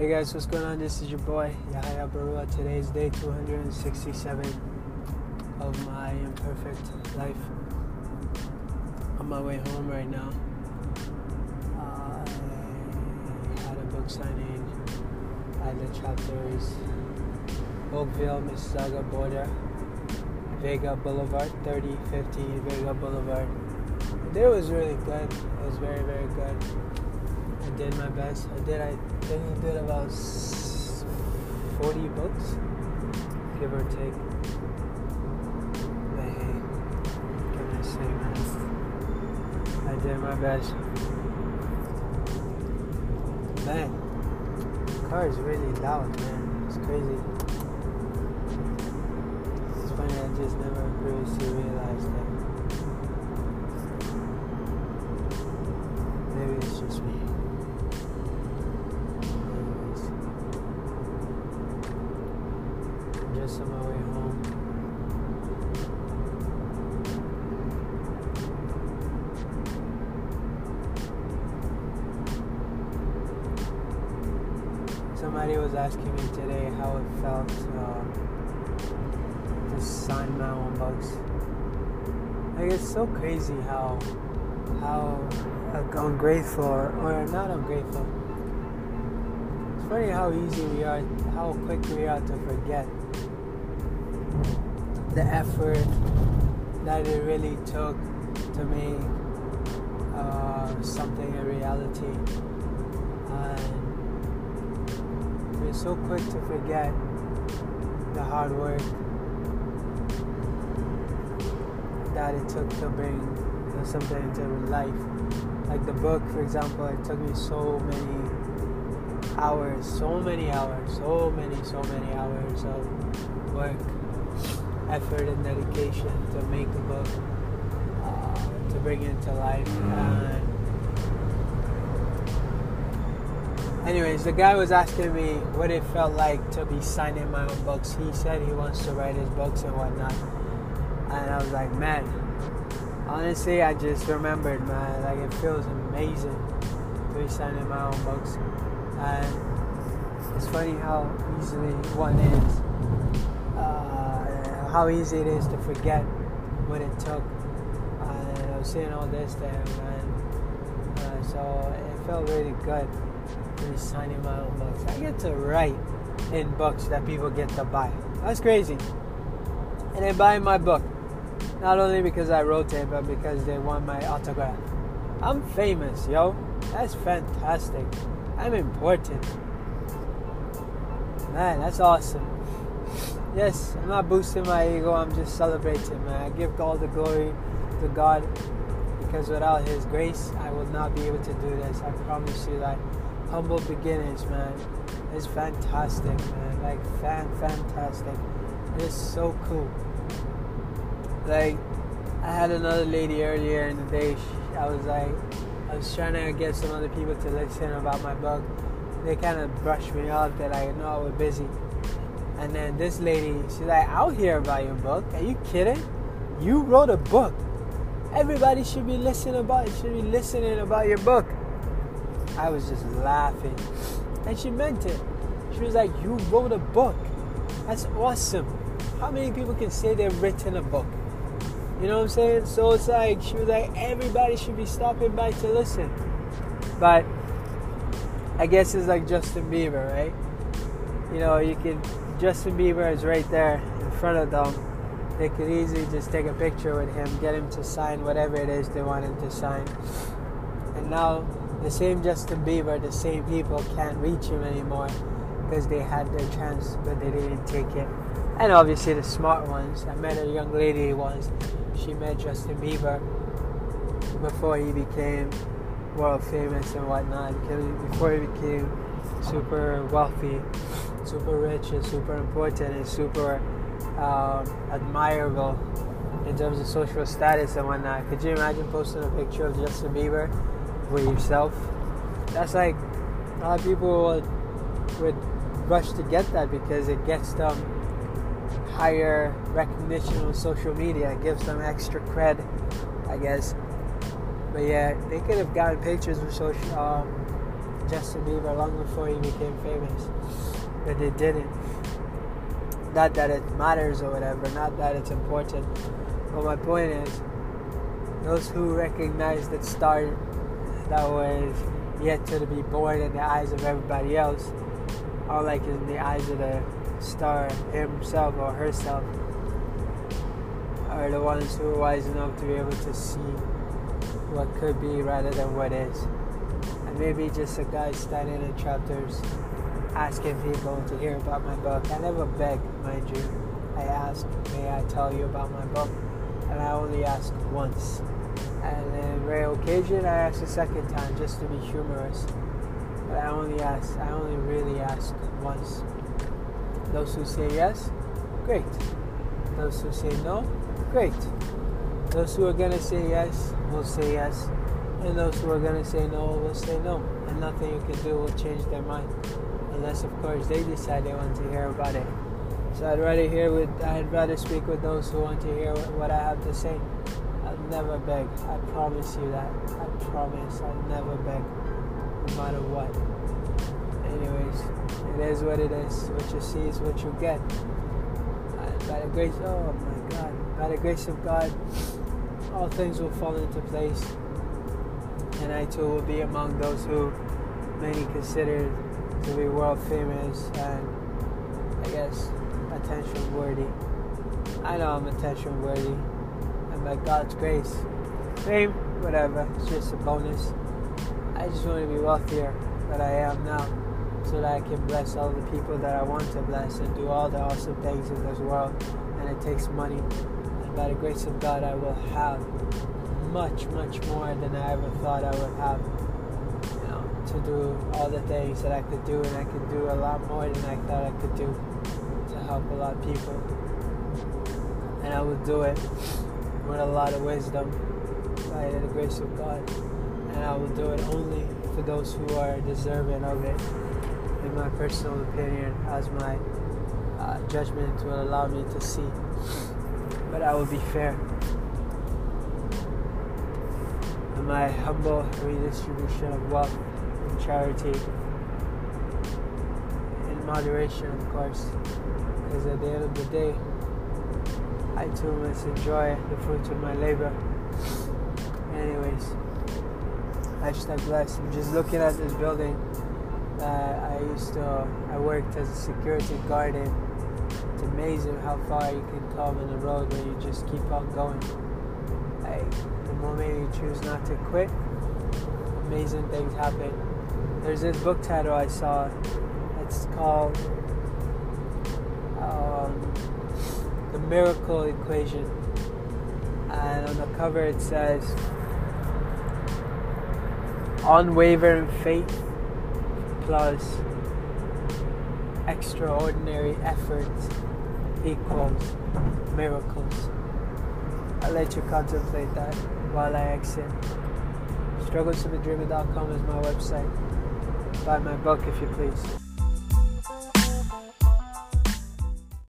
Hey guys, what's going on? This is your boy Yahya Barua. Today is day 267 of my imperfect life. On my way home right now. I had a book signing at the chapters Oakville, Mississauga border, Vega Boulevard, 3050 Vega Boulevard. The day was really good. It was very, very good. I did my best. I did. I think I did about forty books, give or take. But hey, can I say, man? I did my best. Man, the car is really loud, man. It's crazy. It's funny. I just never previously realized that. Maybe it's just me. On my way home. Somebody was asking me today how it felt uh, to sign my own books. Like it's so crazy how how ungrateful or, or not ungrateful. It's funny how easy we are, how quick we are to forget the effort that it really took to make uh, something a reality. And we're so quick to forget the hard work that it took to bring something into life. Like the book, for example, it took me so many hours, so many hours, so many, so many hours of work, effort, and dedication to make a book, uh, to bring it to life. And anyways, the guy was asking me what it felt like to be signing my own books. He said he wants to write his books and whatnot. And I was like, man, honestly, I just remembered, man, like it feels amazing to be signing my own books. And it's funny how easily one is, how easy it is to forget what it took. And I was saying all this to him, and uh, so it felt really good to be signing my own books. I get to write in books that people get to buy. That's crazy. And they buy my book. Not only because I wrote it, but because they want my autograph. I'm famous, yo. That's fantastic. I'm important. Man, that's awesome. Yes, I'm not boosting my ego, I'm just celebrating, man. I give all the glory to God because without His grace, I will not be able to do this. I promise you that. Humble beginnings, man. It's fantastic, man. Like, fan, fantastic. It's so cool. Like, I had another lady earlier in the day. She, I was like, I was trying to get some other people to listen about my book. They kind of brushed me off. They're like, no, we're busy. And then this lady, she's like, I'll hear about your book. Are you kidding? You wrote a book. Everybody should be listening about it, should be listening about your book. I was just laughing. And she meant it. She was like, You wrote a book. That's awesome. How many people can say they've written a book? You know what I'm saying? So it's like, she was like, Everybody should be stopping by to listen. But I guess it's like Justin Bieber, right? You know, you can, Justin Bieber is right there in front of them. They could easily just take a picture with him, get him to sign whatever it is they want him to sign. And now the same Justin Bieber, the same people can't reach him anymore because they had their chance but they didn't take it. And obviously the smart ones. I met a young lady once. She met Justin Bieber before he became world famous and whatnot. Before he became super wealthy, super rich, and super important, and super um, admirable in terms of social status and whatnot. Could you imagine posting a picture of Justin Bieber? with yourself. That's like a lot of people would, would rush to get that because it gets them higher recognition on social media. It gives them extra cred, I guess. But yeah, they could have gotten pictures with social um, Justin Bieber long before he became famous, but they didn't. Not that it matters or whatever, not that it's important. But my point is, those who recognize that star that was yet to be born in the eyes of everybody else, are like in the eyes of the star himself or herself, are the ones who are wise enough to be able to see what could be rather than what is. And maybe just a guy standing in chapters asking people to hear about my book. I never beg, mind you. I ask, may I tell you about my book? And I only ask once. And then rare occasion I ask a second time just to be humorous. But I only ask I only really ask once. Those who say yes, great. Those who say no, great. Those who are gonna say yes will say yes. And those who are gonna say no will say no. And nothing you can do will change their mind unless of course they decide they want to hear about it. So I'd rather hear with I'd rather speak with those who want to hear what I have to say. I'll never beg. I promise you that. I promise I'll never beg, no matter what. Anyways, it is what it is. What you see is what you get. By the grace, oh my God, by the grace of God, all things will fall into place, and I too will be among those who many consider to be world famous and I guess attention worthy. I know I'm attention worthy, and by God's grace, fame, whatever, it's just a bonus. I just want to be wealthier than I am now so that I can bless all the people that I want to bless and do all the awesome things in this world. And it takes money. And by the grace of God, I will have much, much more than I ever thought I would have to do all the things that I could do, and I could do a lot more than I thought I could do to help a lot of people. And I would do it with a lot of wisdom by the grace of God. And I will do it only for those who are deserving of it, in my personal opinion, as my uh, judgment will allow me to see. But I will be fair. And my humble redistribution of wealth charity in moderation, of course, because at the end of the day, I too must enjoy the fruits of my labor. Anyways, hashtag blessed. I'm just looking at this building I used to, I worked as a security guard in. It's amazing how far you can come on the road when you just keep on going. Like, the moment you choose not to quit, amazing things happen there's this book title I saw. It's called um, The Miracle Equation. And on the cover it says, Unwavering faith plus extraordinary effort equals miracles. I'll let you contemplate that while I exit. StrugglesToBeDreamer.com is my website buy my book if you please.